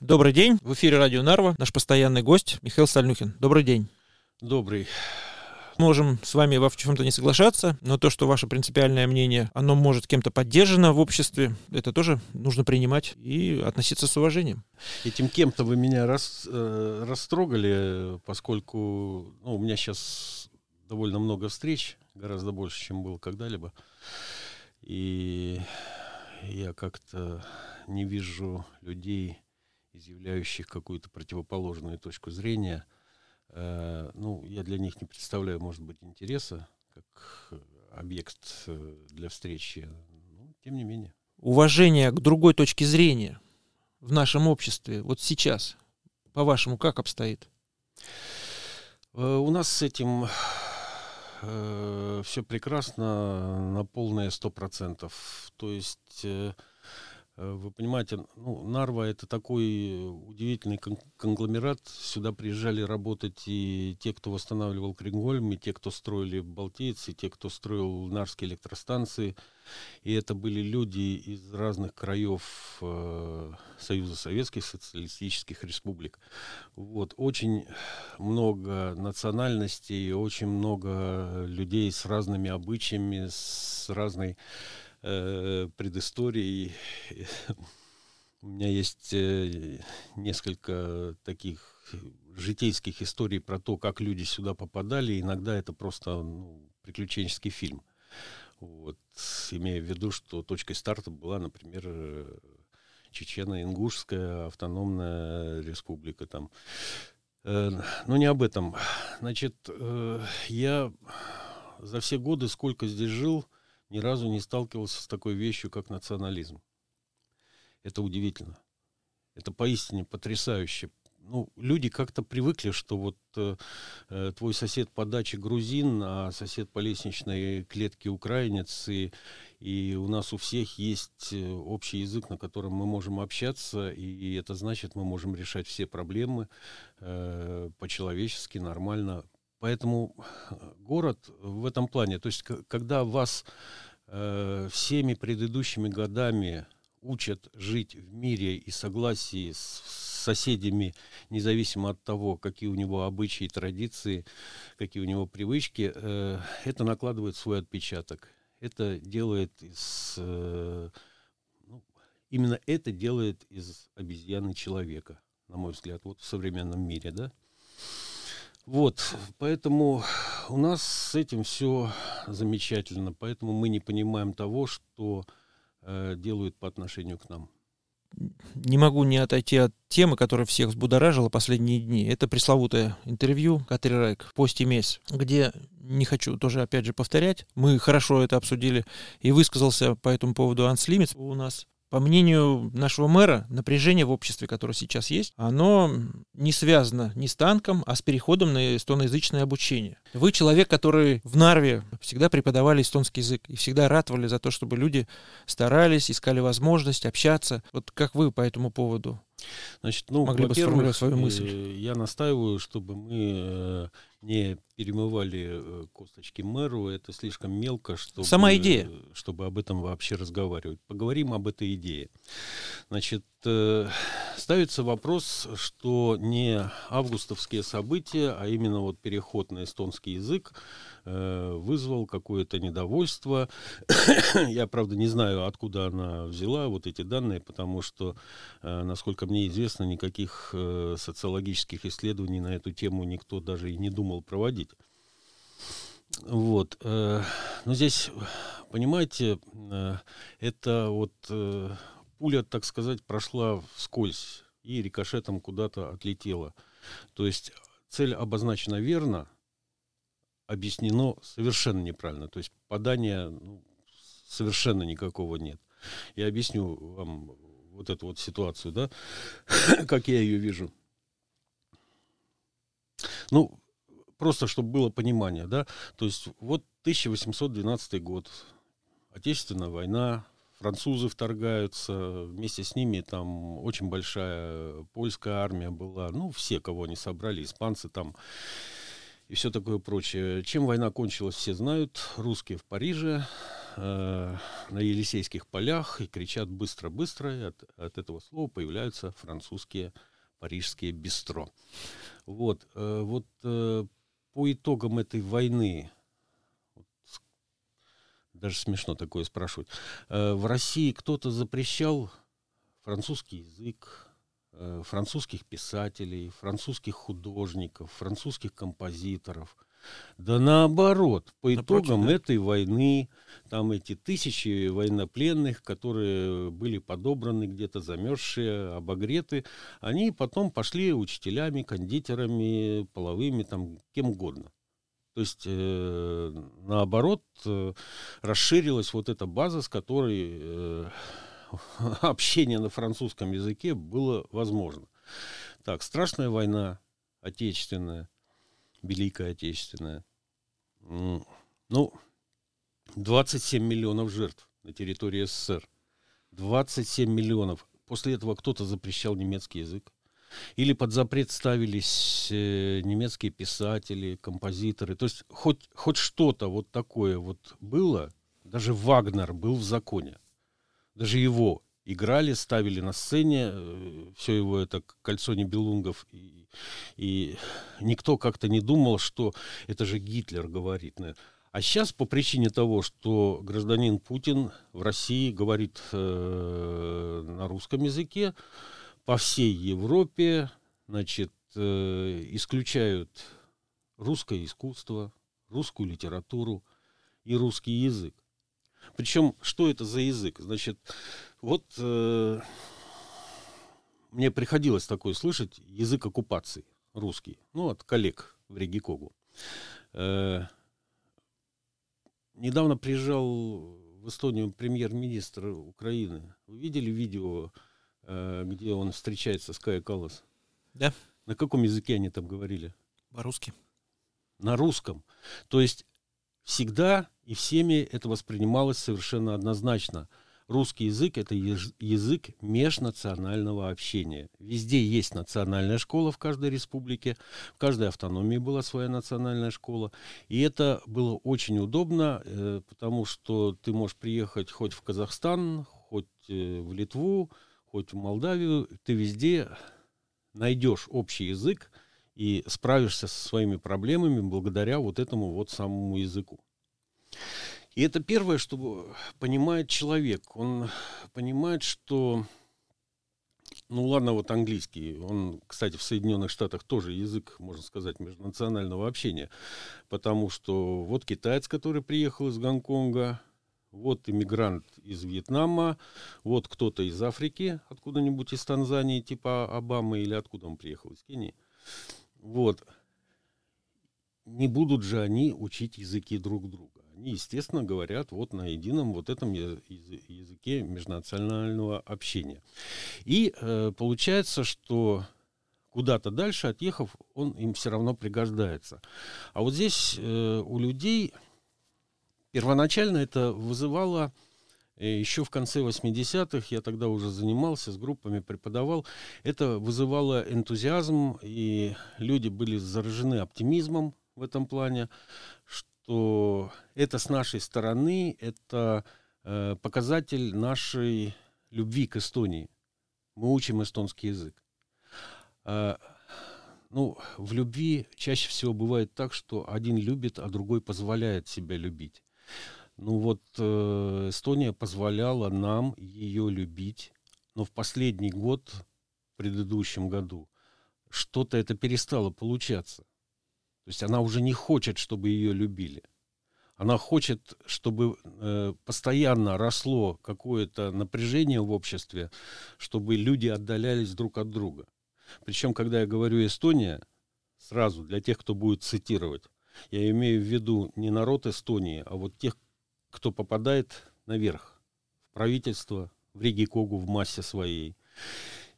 Добрый день. В эфире радио Нарва. Наш постоянный гость Михаил Стальнюхин. Добрый день. Добрый. Можем с вами во в чем-то не соглашаться, но то, что ваше принципиальное мнение, оно может кем-то поддержано в обществе, это тоже нужно принимать и относиться с уважением. Этим кем-то вы меня рас, э, растрогали, поскольку ну, у меня сейчас довольно много встреч, гораздо больше, чем было когда-либо. И я как-то не вижу людей, изъявляющих какую-то противоположную точку зрения – Э, ну, я для них не представляю, может быть, интереса как объект э, для встречи, но тем не менее. Уважение к другой точке зрения в нашем обществе вот сейчас, по-вашему, как обстоит? Э, у нас с этим все прекрасно на полные сто процентов. То есть Э, вы понимаете, ну, Нарва это такой удивительный конгломерат. Сюда приезжали работать и те, кто восстанавливал Крингольм, и те, кто строили Балтийцы, и те, кто строил Нарские электростанции. И это были люди из разных краев э, Союза Советских Социалистических Республик. Вот. Очень много национальностей, очень много людей с разными обычаями, с разной э. У меня есть э, несколько таких житейских историй про то, как люди сюда попадали. Иногда это просто ну, приключенческий фильм. Вот, имея в виду, что точкой старта была, например, э, Чечено-Ингушская автономная республика. Там. Э, но не об этом. Значит, я за все годы, сколько здесь жил, ни разу не сталкивался с такой вещью, как национализм. Это удивительно. Это поистине потрясающе. Ну, люди как-то привыкли, что вот э, э, твой сосед по даче грузин, а сосед по лестничной клетке украинец, и, и у нас у всех есть э, общий язык, на котором мы можем общаться, и это значит, мы можем решать все проблемы э, по-человечески, нормально, Поэтому э, город в этом плане, то есть когда вас э, всеми предыдущими годами учат жить в мире и согласии с соседями, независимо от того, какие у него обычаи, традиции, какие у него привычки, э, это накладывает свой отпечаток. Это делает из... Э, ну, именно это делает из обезьяны человека, на мой взгляд, вот в современном мире, да? Вот, поэтому у нас с этим все замечательно, поэтому мы не понимаем того, что э, делают по отношению к нам. Не могу не отойти от темы, которая всех взбудоражила последние дни. Это пресловутое интервью Катри Райк в посте МЕС, где, не хочу тоже опять же повторять, мы хорошо это обсудили, и высказался по этому поводу Анс у нас по мнению нашего мэра, напряжение в обществе, которое сейчас есть, оно не связано ни с танком, а с переходом на эстоноязычное обучение. Вы человек, который в Нарве всегда преподавали эстонский язык и всегда ратовали за то, чтобы люди старались, искали возможность общаться. Вот как вы по этому поводу Значит, ну, могли бы сформулировать свою мысль? Э, я настаиваю, чтобы мы э, не перемывали э, косточки мэру, это слишком мелко, чтобы, Сама идея. чтобы об этом вообще разговаривать. Поговорим об этой идее. Значит, ставится вопрос, что не августовские события, а именно вот переход на эстонский язык вызвал какое-то недовольство. Я, правда, не знаю, откуда она взяла вот эти данные, потому что, насколько мне известно, никаких э, социологических исследований на эту тему никто даже и не думал проводить. Вот. Э, но здесь, понимаете, э, это вот э, пуля, так сказать, прошла вскользь и рикошетом куда-то отлетела. То есть цель обозначена верно, объяснено совершенно неправильно. То есть подания ну, совершенно никакого нет. Я объясню вам вот эту вот ситуацию, да, как я ее вижу. Ну, просто чтобы было понимание, да, то есть вот 1812 год, Отечественная война, французы вторгаются, вместе с ними там очень большая польская армия была, ну, все, кого они собрали, испанцы там и все такое прочее. Чем война кончилась, все знают. Русские в Париже, э, на Елисейских полях и кричат быстро-быстро, и от, от этого слова появляются французские парижские бистро. Вот, э, вот э, по итогам этой войны, даже смешно такое спрашивать, э, в России кто-то запрещал французский язык, французских писателей, французских художников, французских композиторов – да наоборот, по итогам да? этой войны, там эти тысячи военнопленных, которые были подобраны где-то замерзшие, обогреты, они потом пошли учителями, кондитерами, половыми, там, кем угодно. То есть, э, наоборот, э, расширилась вот эта база, с которой э, общение на французском языке было возможно. Так, страшная война, отечественная – Великая Отечественная. Ну, 27 миллионов жертв на территории СССР. 27 миллионов. После этого кто-то запрещал немецкий язык. Или под запрет ставились э, немецкие писатели, композиторы. То есть хоть, хоть что-то вот такое вот было. Даже Вагнер был в законе. Даже его играли, ставили на сцене, э, все его это кольцо Небелунгов, и, и никто как-то не думал, что это же Гитлер говорит. А сейчас по причине того, что гражданин Путин в России говорит э, на русском языке, по всей Европе, значит, э, исключают русское искусство, русскую литературу и русский язык. Причем, что это за язык? Значит, вот э, мне приходилось такое слышать, язык оккупации русский, ну, от коллег в Регикогу. Э, недавно приезжал в Эстонию премьер-министр Украины. Вы видели видео, э, где он встречается с Кая Калас? Да. На каком языке они там говорили? По-русски. На русском. То есть всегда и всеми это воспринималось совершенно однозначно. Русский язык – это язык межнационального общения. Везде есть национальная школа в каждой республике, в каждой автономии была своя национальная школа. И это было очень удобно, э, потому что ты можешь приехать хоть в Казахстан, хоть э, в Литву, хоть в Молдавию, ты везде найдешь общий язык и справишься со своими проблемами благодаря вот этому вот самому языку. И это первое, что понимает человек. Он понимает, что, ну ладно, вот английский, он, кстати, в Соединенных Штатах тоже язык, можно сказать, межнационального общения, потому что вот китаец, который приехал из Гонконга, вот иммигрант из Вьетнама, вот кто-то из Африки, откуда-нибудь из Танзании, типа Обамы, или откуда он приехал, из Кении. Вот. Не будут же они учить языки друг друга они, естественно, говорят вот на едином вот этом языке межнационального общения. И э, получается, что куда-то дальше отъехав, он им все равно пригождается. А вот здесь э, у людей первоначально это вызывало э, еще в конце 80-х, я тогда уже занимался с группами, преподавал, это вызывало энтузиазм, и люди были заражены оптимизмом в этом плане, что это с нашей стороны, это э, показатель нашей любви к Эстонии. Мы учим эстонский язык. Э, ну, в любви чаще всего бывает так, что один любит, а другой позволяет себя любить. Ну вот э, Эстония позволяла нам ее любить, но в последний год, в предыдущем году, что-то это перестало получаться. То есть она уже не хочет, чтобы ее любили. Она хочет, чтобы э, постоянно росло какое-то напряжение в обществе, чтобы люди отдалялись друг от друга. Причем, когда я говорю Эстония, сразу для тех, кто будет цитировать, я имею в виду не народ Эстонии, а вот тех, кто попадает наверх, в правительство, в Ригикогу в массе своей.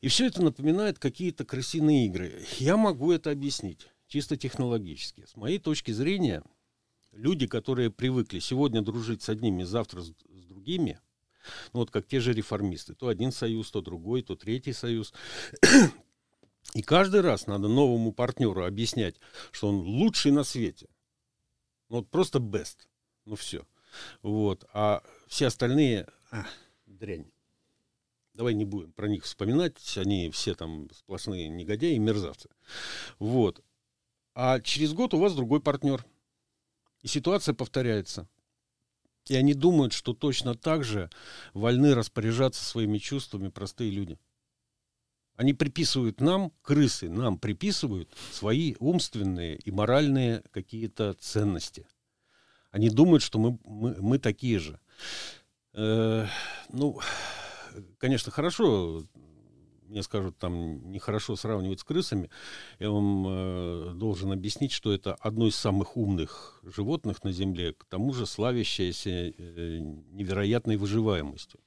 И все это напоминает какие-то крысиные игры. Я могу это объяснить чисто технологически. С моей точки зрения, люди, которые привыкли сегодня дружить с одними, завтра с, другими, ну вот как те же реформисты, то один союз, то другой, то третий союз. И каждый раз надо новому партнеру объяснять, что он лучший на свете. Ну вот просто best. Ну все. Вот. А все остальные... А, дрянь. Давай не будем про них вспоминать. Они все там сплошные негодяи и мерзавцы. Вот. А через год у вас другой партнер. И ситуация повторяется. И они думают, что точно так же вольны распоряжаться своими чувствами простые люди. Они приписывают нам, крысы, нам приписывают свои умственные и моральные какие-то ценности. Они думают, что мы, мы, мы такие же. Э, ну, конечно, хорошо, мне скажут, там нехорошо сравнивать с крысами. Я вам э, должен объяснить, что это одно из самых умных животных на Земле, к тому же славящееся э, невероятной выживаемостью.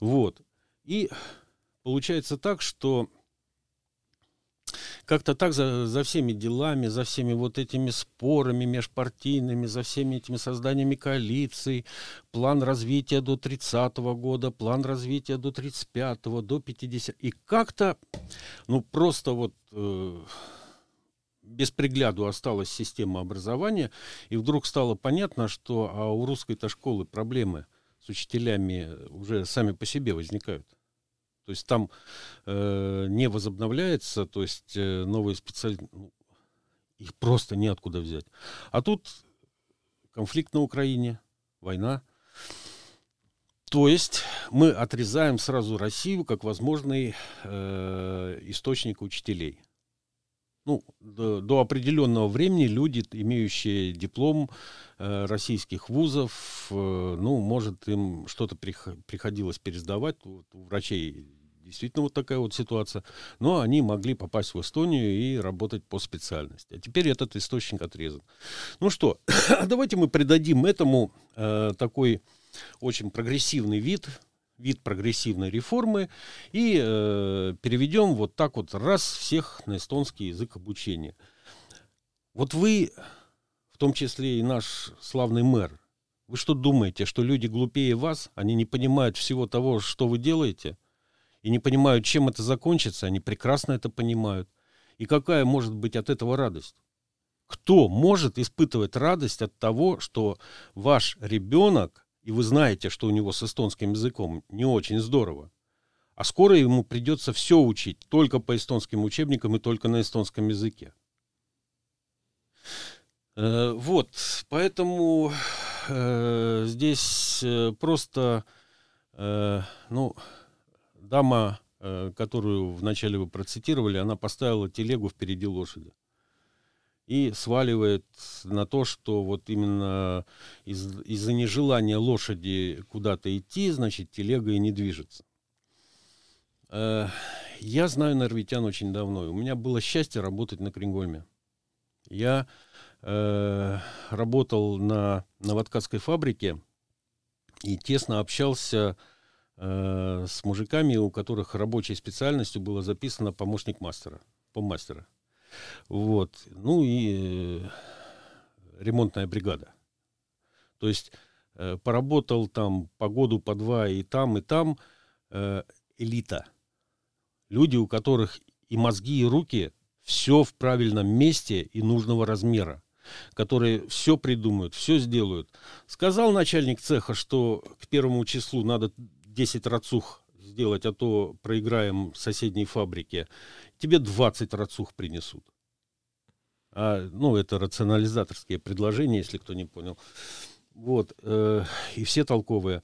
Вот. И получается так, что как-то так за, за всеми делами, за всеми вот этими спорами межпартийными, за всеми этими созданиями коалиций, план развития до 30 -го года, план развития до 35-го, до 50 И как-то, ну просто вот... Э, без пригляду осталась система образования, и вдруг стало понятно, что а у русской-то школы проблемы с учителями уже сами по себе возникают. То есть там э, не возобновляется, то есть э, новые специалисты, ну, их просто неоткуда взять. А тут конфликт на Украине, война. То есть мы отрезаем сразу Россию как возможный э, источник учителей. Ну, до, до определенного времени люди, имеющие диплом э, российских вузов, э, ну, может, им что-то приходилось пересдавать. Вот у врачей действительно вот такая вот ситуация. Но они могли попасть в Эстонию и работать по специальности. А теперь этот источник отрезан. Ну что, давайте мы придадим этому э, такой очень прогрессивный вид, вид прогрессивной реформы и э, переведем вот так вот раз всех на эстонский язык обучения. Вот вы, в том числе и наш славный мэр, вы что думаете, что люди глупее вас? Они не понимают всего того, что вы делаете? И не понимают, чем это закончится? Они прекрасно это понимают. И какая может быть от этого радость? Кто может испытывать радость от того, что ваш ребенок и вы знаете, что у него с эстонским языком не очень здорово, а скоро ему придется все учить только по эстонским учебникам и только на эстонском языке. Э, вот, поэтому э, здесь э, просто, э, ну, дама, э, которую вначале вы процитировали, она поставила телегу впереди лошади и сваливает на то, что вот именно из, из-за нежелания лошади куда-то идти, значит, телега и не движется. Э, я знаю норвитян очень давно. У меня было счастье работать на Крингольме. Я э, работал на новоткацкой фабрике и тесно общался э, с мужиками, у которых рабочей специальностью было записано помощник мастера, помастера. Вот. Ну и э, ремонтная бригада. То есть э, поработал там по году, по два и там, и там э, элита. Люди, у которых и мозги, и руки все в правильном месте и нужного размера которые все придумают, все сделают. Сказал начальник цеха, что к первому числу надо 10 рацух сделать, а то проиграем соседней фабрике тебе 20 рацух принесут. А, ну, это рационализаторские предложения, если кто не понял. Вот, э, и все толковые.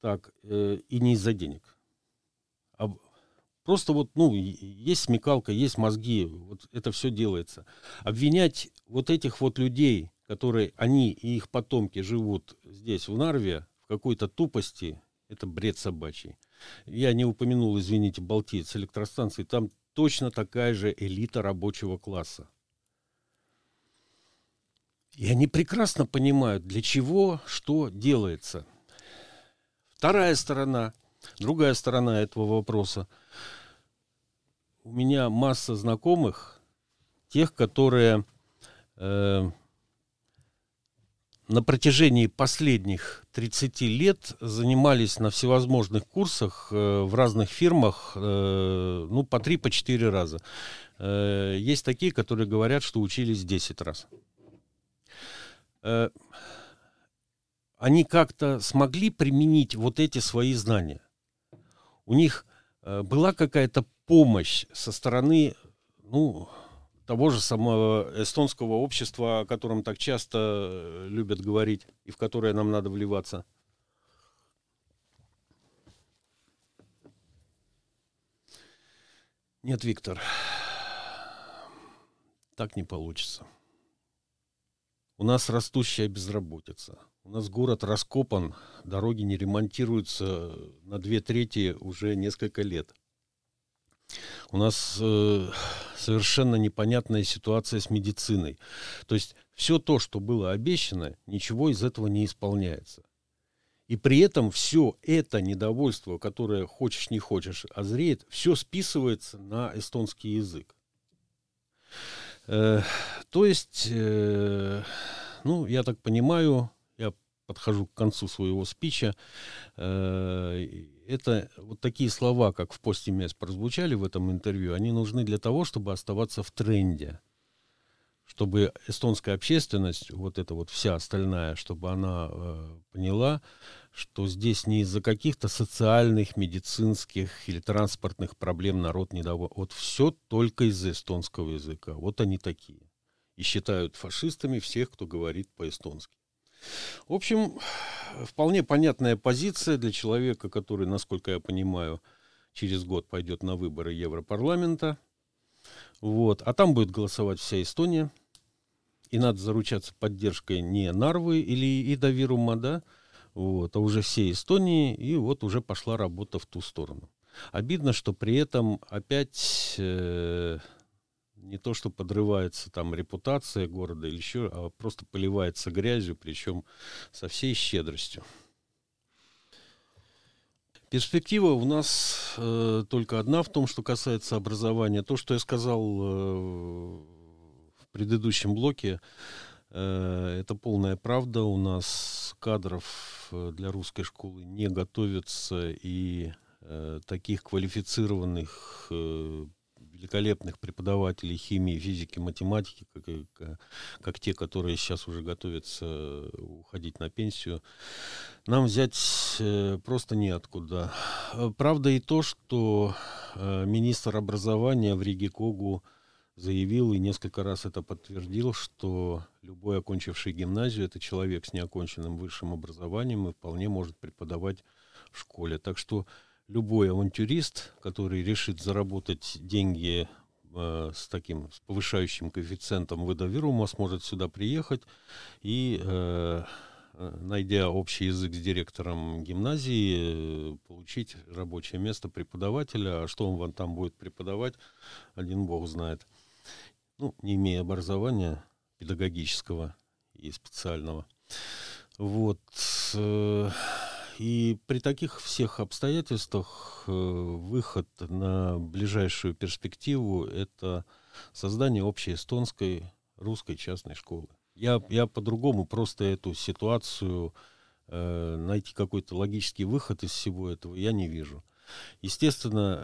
Так, э, и не из-за денег. А просто вот, ну, есть смекалка, есть мозги, вот это все делается. Обвинять вот этих вот людей, которые, они и их потомки живут здесь, в Нарве, в какой-то тупости, это бред собачий. Я не упомянул, извините, Балтиец электростанции, там точно такая же элита рабочего класса. И они прекрасно понимают, для чего, что делается. Вторая сторона, другая сторона этого вопроса. У меня масса знакомых, тех, которые э, на протяжении последних 30 лет занимались на всевозможных курсах э, в разных фирмах, э, ну, по 3-4 по четыре раза. Э, есть такие, которые говорят, что учились 10 раз. Э, они как-то смогли применить вот эти свои знания. У них э, была какая-то помощь со стороны, ну, того же самого эстонского общества, о котором так часто э, любят говорить и в которое нам надо вливаться. Нет, Виктор, так не получится. У нас растущая безработица. У нас город раскопан, дороги не ремонтируются на две трети уже несколько лет. У нас э, совершенно непонятная ситуация с медициной. То есть все то, что было обещано, ничего из этого не исполняется. И при этом все это недовольство, которое хочешь не хочешь, озреет, все списывается на эстонский язык. Э, то есть, э, ну, я так понимаю, я подхожу к концу своего спича, э, это вот такие слова, как в посте МЕС прозвучали в этом интервью, они нужны для того, чтобы оставаться в тренде чтобы эстонская общественность, вот эта вот вся остальная, чтобы она э, поняла, что здесь не из-за каких-то социальных, медицинских или транспортных проблем народ недоволен. Вот все только из-за эстонского языка. Вот они такие. И считают фашистами всех, кто говорит по-эстонски. В общем, вполне понятная позиция для человека, который, насколько я понимаю, через год пойдет на выборы Европарламента. Вот. А там будет голосовать вся Эстония. И надо заручаться поддержкой не Нарвы или Идавирума, да, вот, а уже всей Эстонии, и вот уже пошла работа в ту сторону. Обидно, что при этом опять э, не то, что подрывается там репутация города или еще, а просто поливается грязью, причем со всей щедростью. Перспектива у нас э, только одна в том, что касается образования. То, что я сказал э, в предыдущем блоке, э, это полная правда. У нас кадров э, для русской школы не готовится, и э, таких квалифицированных э, великолепных преподавателей химии, физики, математики, как, как те, которые сейчас уже готовятся э, уходить на пенсию, нам взять э, просто неоткуда. Правда и то, что э, министр образования в Риге Когу заявил и несколько раз это подтвердил, что любой окончивший гимназию это человек с неоконченным высшим образованием и вполне может преподавать в школе. Так что любой авантюрист, который решит заработать деньги э, с таким с повышающим коэффициентом выдавирума, сможет сюда приехать и, э, э, найдя общий язык с директором гимназии, э, получить рабочее место преподавателя. А что он вам там будет преподавать, один бог знает. Ну, не имея образования педагогического и специального. Вот. И при таких всех обстоятельствах э, выход на ближайшую перспективу – это создание общей эстонской русской частной школы. Я, я по-другому просто эту ситуацию, э, найти какой-то логический выход из всего этого я не вижу. Естественно,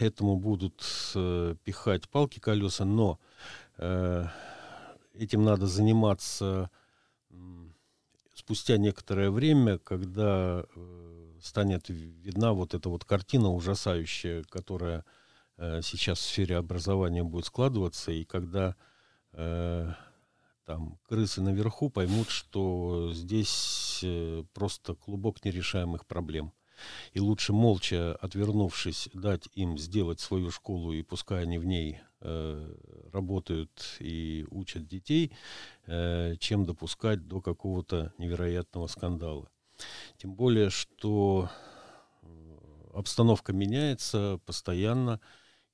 э, этому будут э, пихать палки колеса, но э, этим надо заниматься спустя некоторое время, когда э, станет видна вот эта вот картина ужасающая, которая э, сейчас в сфере образования будет складываться, и когда э, там крысы наверху поймут, что здесь э, просто клубок нерешаемых проблем. И лучше молча, отвернувшись, дать им сделать свою школу, и пускай они в ней работают и учат детей, э, чем допускать до какого-то невероятного скандала. Тем более, что э, обстановка меняется постоянно,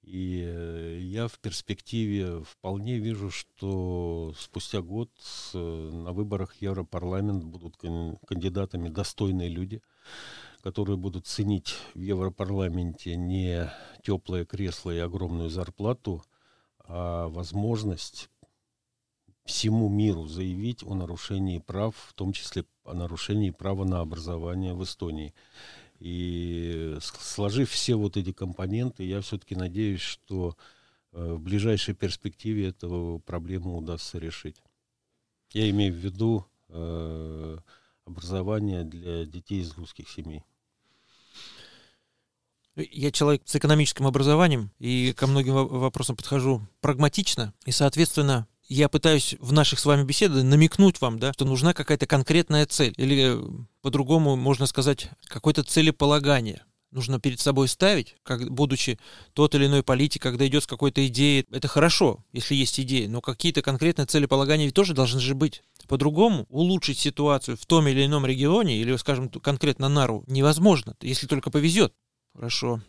и э, я в перспективе вполне вижу, что спустя год э, на выборах Европарламент будут кандидатами достойные люди, которые будут ценить в Европарламенте не теплое кресло и огромную зарплату, а возможность всему миру заявить о нарушении прав, в том числе о нарушении права на образование в Эстонии. И сложив все вот эти компоненты, я все-таки надеюсь, что э, в ближайшей перспективе эту проблему удастся решить. Я имею в виду э, образования для детей из русских семей. Я человек с экономическим образованием и ко многим вопросам подхожу прагматично, и, соответственно, я пытаюсь в наших с вами беседах намекнуть вам, да, что нужна какая-то конкретная цель, или по-другому можно сказать, какое-то целеполагание нужно перед собой ставить, как, будучи тот или иной политик, когда идет с какой-то идеей. Это хорошо, если есть идеи, но какие-то конкретные целеполагания ведь тоже должны же быть. По-другому улучшить ситуацию в том или ином регионе, или, скажем, конкретно Нару, невозможно, если только повезет. Хорошо.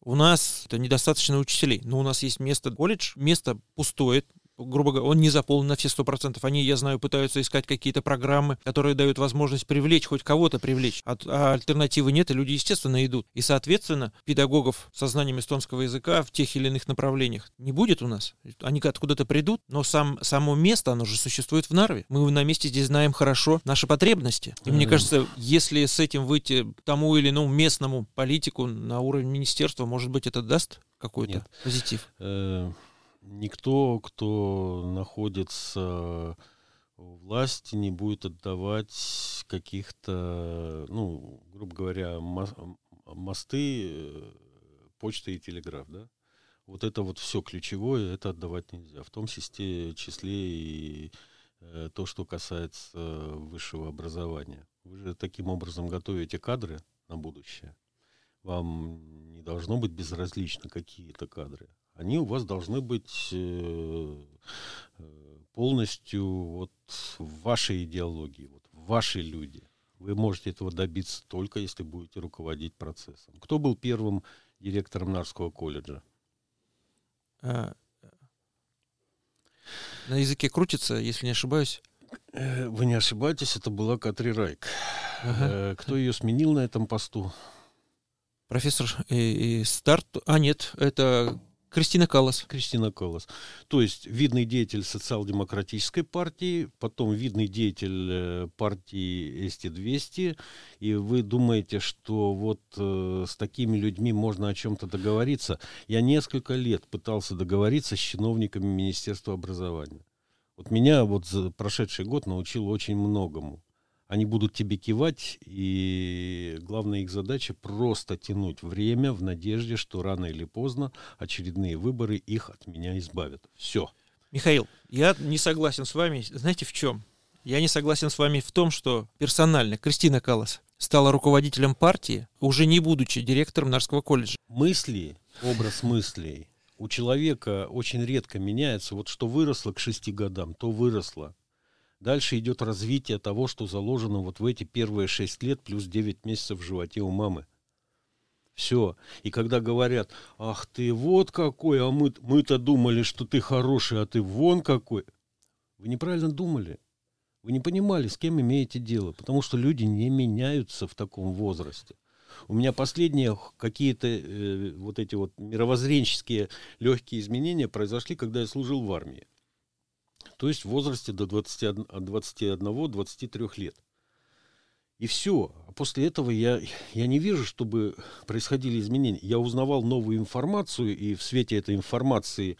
У нас это недостаточно учителей, но у нас есть место колледж, место пустое, грубо говоря, он не заполнен на все сто процентов. Они, я знаю, пытаются искать какие-то программы, которые дают возможность привлечь, хоть кого-то привлечь. А, а альтернативы нет, и люди, естественно, идут. И, соответственно, педагогов со знанием эстонского языка в тех или иных направлениях не будет у нас. Они откуда-то придут, но сам, само место, оно же существует в Нарве. Мы на месте здесь знаем хорошо наши потребности. И мне кажется, если с этим выйти тому или иному местному политику на уровень министерства, может быть, это даст какой-то позитив. Никто, кто находится у власти, не будет отдавать каких-то, ну, грубо говоря, мосты, э, почта и телеграф, да? Вот это вот все ключевое, это отдавать нельзя. В том числе, числе и э, то, что касается высшего образования. Вы же таким образом готовите кадры на будущее. Вам не должно быть безразлично какие-то кадры они у вас должны быть э, э, полностью вот в вашей идеологии, вот ваши люди. Вы можете этого добиться только если будете руководить процессом. Кто был первым директором Нарского колледжа? А, на языке крутится, если не ошибаюсь. Э, вы не ошибаетесь, это была Катри Райк. Ага. Кто ее сменил на этом посту? Профессор и, и Старт. А, нет, это Кристина Каллас. Кристина Каллас. То есть видный деятель социал-демократической партии, потом видный деятель э, партии СТ-200, и вы думаете, что вот э, с такими людьми можно о чем-то договориться. Я несколько лет пытался договориться с чиновниками Министерства образования. Вот меня вот за прошедший год научил очень многому. Они будут тебе кивать, и главная их задача просто тянуть время в надежде, что рано или поздно очередные выборы их от меня избавят. Все. Михаил, я не согласен с вами. Знаете в чем? Я не согласен с вами в том, что персонально Кристина Калас стала руководителем партии, уже не будучи директором Нарского колледжа. Мысли, образ мыслей у человека очень редко меняется. Вот что выросло к шести годам, то выросло. Дальше идет развитие того, что заложено вот в эти первые шесть лет плюс девять месяцев в животе у мамы. Все. И когда говорят, ах ты вот какой, а мы, мы-то думали, что ты хороший, а ты вон какой. Вы неправильно думали. Вы не понимали, с кем имеете дело. Потому что люди не меняются в таком возрасте. У меня последние какие-то э, вот эти вот мировоззренческие легкие изменения произошли, когда я служил в армии то есть в возрасте до 21-23 лет. И все. А после этого я, я не вижу, чтобы происходили изменения. Я узнавал новую информацию, и в свете этой информации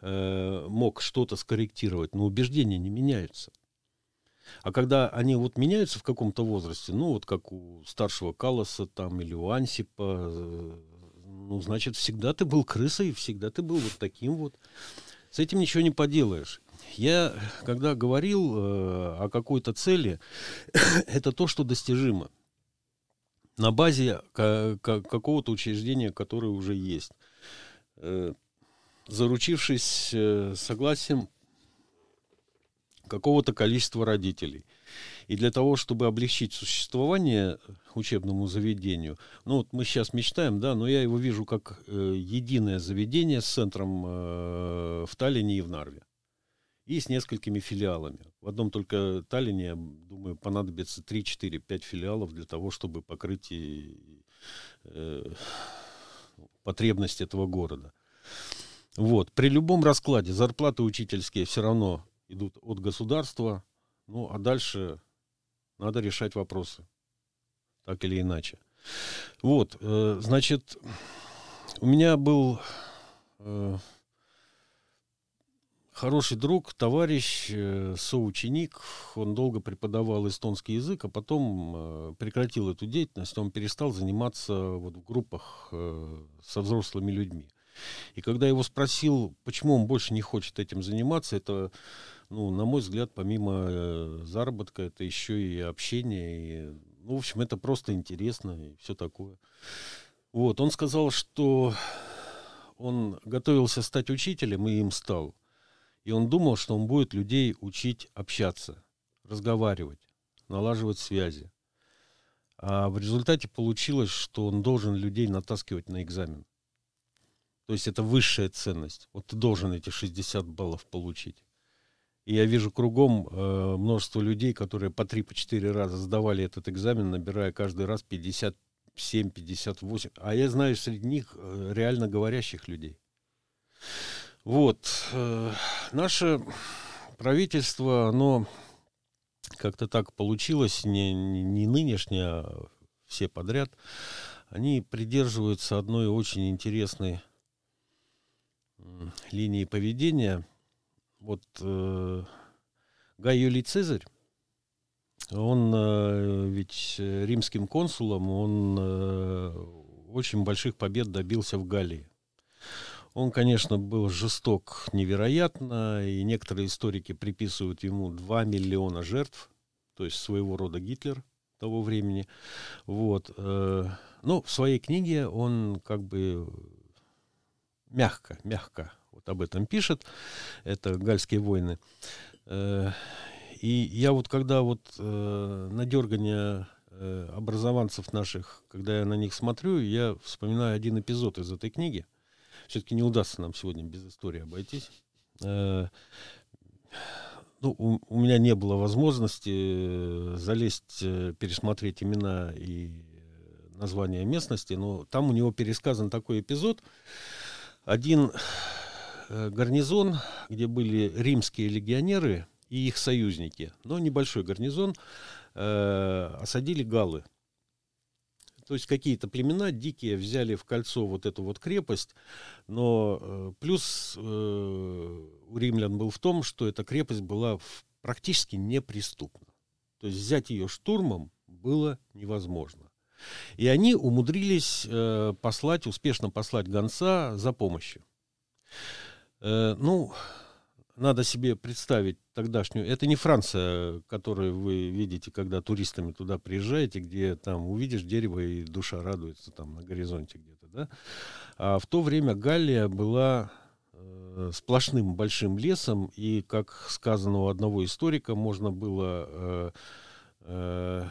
э, мог что-то скорректировать, но убеждения не меняются. А когда они вот меняются в каком-то возрасте, ну вот как у старшего Калоса там или у Ансипа, э, ну значит всегда ты был крысой, всегда ты был вот таким вот. С этим ничего не поделаешь. Я, когда говорил э, о какой-то цели, это то, что достижимо на базе какого-то учреждения, которое уже есть. Э, заручившись э, согласием какого-то количества родителей. И для того, чтобы облегчить существование учебному заведению, ну вот мы сейчас мечтаем, да, но я его вижу как э, единое заведение с центром э, в Таллине и в Нарве и с несколькими филиалами. В одном только Таллине, думаю, понадобится 3, 4, 5 филиалов для того, чтобы покрыть и, э, потребность этого города. Вот. При любом раскладе зарплаты учительские все равно идут от государства, ну а дальше надо решать вопросы, так или иначе. Вот, э, значит, у меня был э, хороший друг, товарищ, э, соученик. Он долго преподавал эстонский язык, а потом э, прекратил эту деятельность. Он перестал заниматься вот в группах э, со взрослыми людьми. И когда я его спросил, почему он больше не хочет этим заниматься, это, ну, на мой взгляд, помимо заработка, это еще и общение. И, ну, в общем, это просто интересно и все такое. Вот, он сказал, что он готовился стать учителем и им стал. И он думал, что он будет людей учить общаться, разговаривать, налаживать связи. А в результате получилось, что он должен людей натаскивать на экзамен. То есть это высшая ценность. Вот ты должен эти 60 баллов получить. И я вижу кругом э, множество людей, которые по 3-4 по раза сдавали этот экзамен, набирая каждый раз 57, 58. А я знаю среди них э, реально говорящих людей. Вот. Э, наше правительство, оно как-то так получилось, не, не, не нынешнее, а все подряд, они придерживаются одной очень интересной линии поведения. Вот э, Гай Юлий Цезарь, он э, ведь римским консулом, он э, очень больших побед добился в Галлии. Он, конечно, был жесток невероятно, и некоторые историки приписывают ему 2 миллиона жертв, то есть своего рода Гитлер того времени. Вот. Э, но в своей книге он как бы мягко, мягко вот об этом пишет. Это «Гальские войны». Э, и я вот когда вот э, на дергание э, образованцев наших, когда я на них смотрю, я вспоминаю один эпизод из этой книги. Все-таки не удастся нам сегодня без истории обойтись. ну, у, у меня не было возможности залезть, пересмотреть имена и названия местности, но там у него пересказан такой эпизод, один э, гарнизон, где были римские легионеры и их союзники, но небольшой гарнизон, э, осадили галлы. То есть какие-то племена дикие взяли в кольцо вот эту вот крепость, но э, плюс э, у римлян был в том, что эта крепость была практически неприступна. То есть взять ее штурмом было невозможно. И они умудрились э, послать, успешно послать гонца за помощью. Э, ну, надо себе представить тогдашнюю... Это не Франция, которую вы видите, когда туристами туда приезжаете, где там увидишь дерево и душа радуется там на горизонте где-то, да? А в то время Галлия была э, сплошным большим лесом, и, как сказано у одного историка, можно было... Э, э,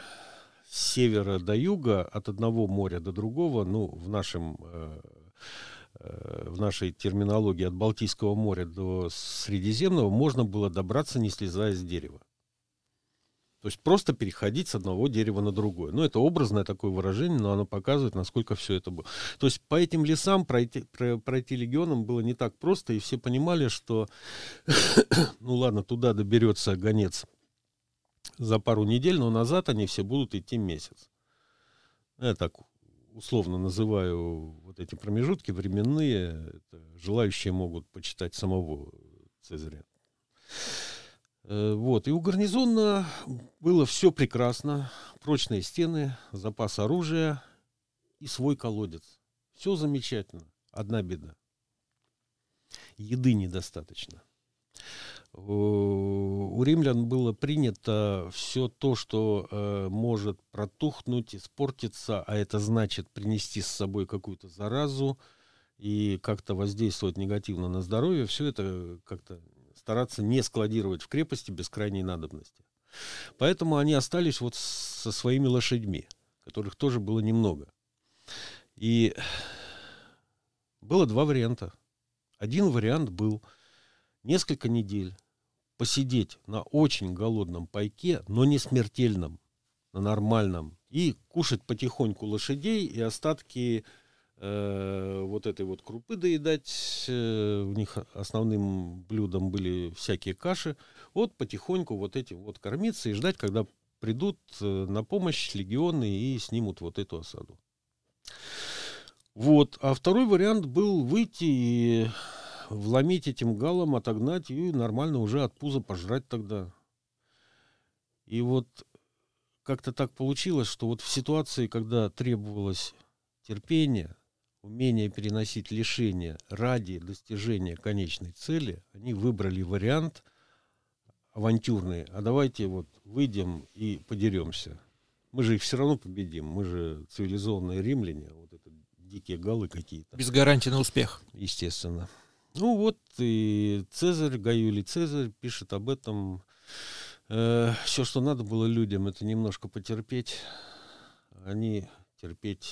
с севера до юга, от одного моря до другого, ну, в нашем э, в нашей терминологии от Балтийского моря до Средиземного можно было добраться, не слезая с дерева. То есть просто переходить с одного дерева на другое. Ну, это образное такое выражение, но оно показывает, насколько все это было. То есть по этим лесам пройти, пройти легионом было не так просто, и все понимали, что, ну ладно, туда доберется гонец за пару недель, но назад они все будут идти месяц. Я так условно называю вот эти промежутки временные. Это желающие могут почитать самого Цезаря. Э, вот. И у гарнизона было все прекрасно. Прочные стены, запас оружия и свой колодец. Все замечательно. Одна беда. Еды недостаточно у римлян было принято все то, что э, может протухнуть, испортиться, а это значит принести с собой какую-то заразу и как-то воздействовать негативно на здоровье, все это как-то стараться не складировать в крепости без крайней надобности. Поэтому они остались вот со своими лошадьми, которых тоже было немного. И было два варианта. Один вариант был несколько недель посидеть на очень голодном пайке, но не смертельном, на нормальном, и кушать потихоньку лошадей и остатки э, вот этой вот крупы доедать. Э, у них основным блюдом были всякие каши. Вот потихоньку вот этим вот кормиться и ждать, когда придут э, на помощь легионы и снимут вот эту осаду. Вот. А второй вариант был выйти и вломить этим галом, отогнать и нормально уже от пуза пожрать тогда. И вот как-то так получилось, что вот в ситуации, когда требовалось терпение, умение переносить лишения ради достижения конечной цели, они выбрали вариант авантюрный. А давайте вот выйдем и подеремся. Мы же их все равно победим. Мы же цивилизованные римляне. Вот это дикие галы какие-то. Без гарантии на успех. Естественно. Ну вот и Цезарь, Гаюлий Цезарь пишет об этом. Э, все, что надо было людям, это немножко потерпеть. Они терпеть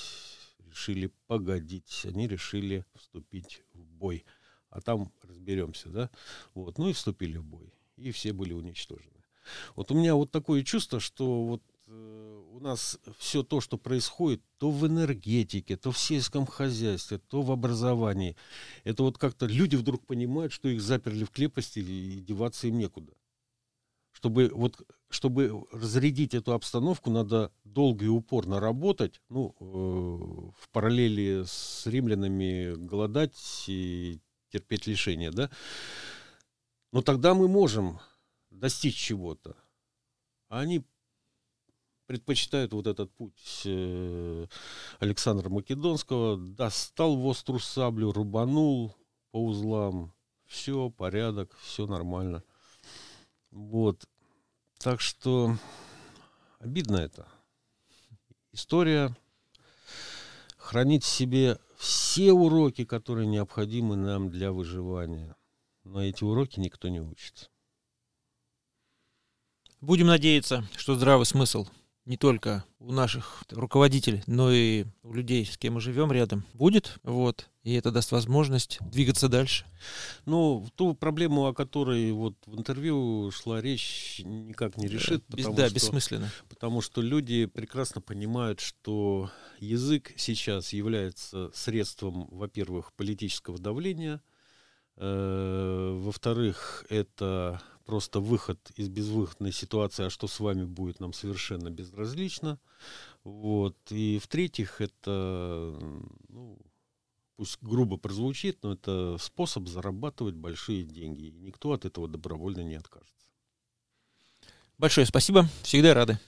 решили погодить. Они решили вступить в бой. А там разберемся, да? Вот. Ну и вступили в бой. И все были уничтожены. Вот у меня вот такое чувство, что вот у нас все то, что происходит, то в энергетике, то в сельском хозяйстве, то в образовании, это вот как-то люди вдруг понимают, что их заперли в крепости и деваться им некуда. Чтобы, вот, чтобы разрядить эту обстановку, надо долго и упорно работать, ну, э, в параллели с римлянами голодать и терпеть лишения, да. Но тогда мы можем достичь чего-то. А они предпочитают вот этот путь э, Александра Македонского. Достал в острую саблю, рубанул по узлам. Все, порядок, все нормально. Вот. Так что обидно это. История хранит в себе все уроки, которые необходимы нам для выживания. Но эти уроки никто не учит. Будем надеяться, что здравый смысл не только у наших руководителей, но и у людей, с кем мы живем рядом, будет. Вот. И это даст возможность двигаться дальше. Ну, ту проблему, о которой вот в интервью шла речь, никак не решит. Да, потому да что, бессмысленно. Потому что люди прекрасно понимают, что язык сейчас является средством, во-первых, политического давления, э, во-вторых, это просто выход из безвыходной ситуации, а что с вами будет, нам совершенно безразлично. Вот. И в-третьих, это, ну, пусть грубо прозвучит, но это способ зарабатывать большие деньги. И никто от этого добровольно не откажется. Большое спасибо. Всегда рады.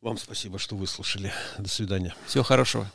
Вам спасибо, что выслушали. До свидания. Всего хорошего.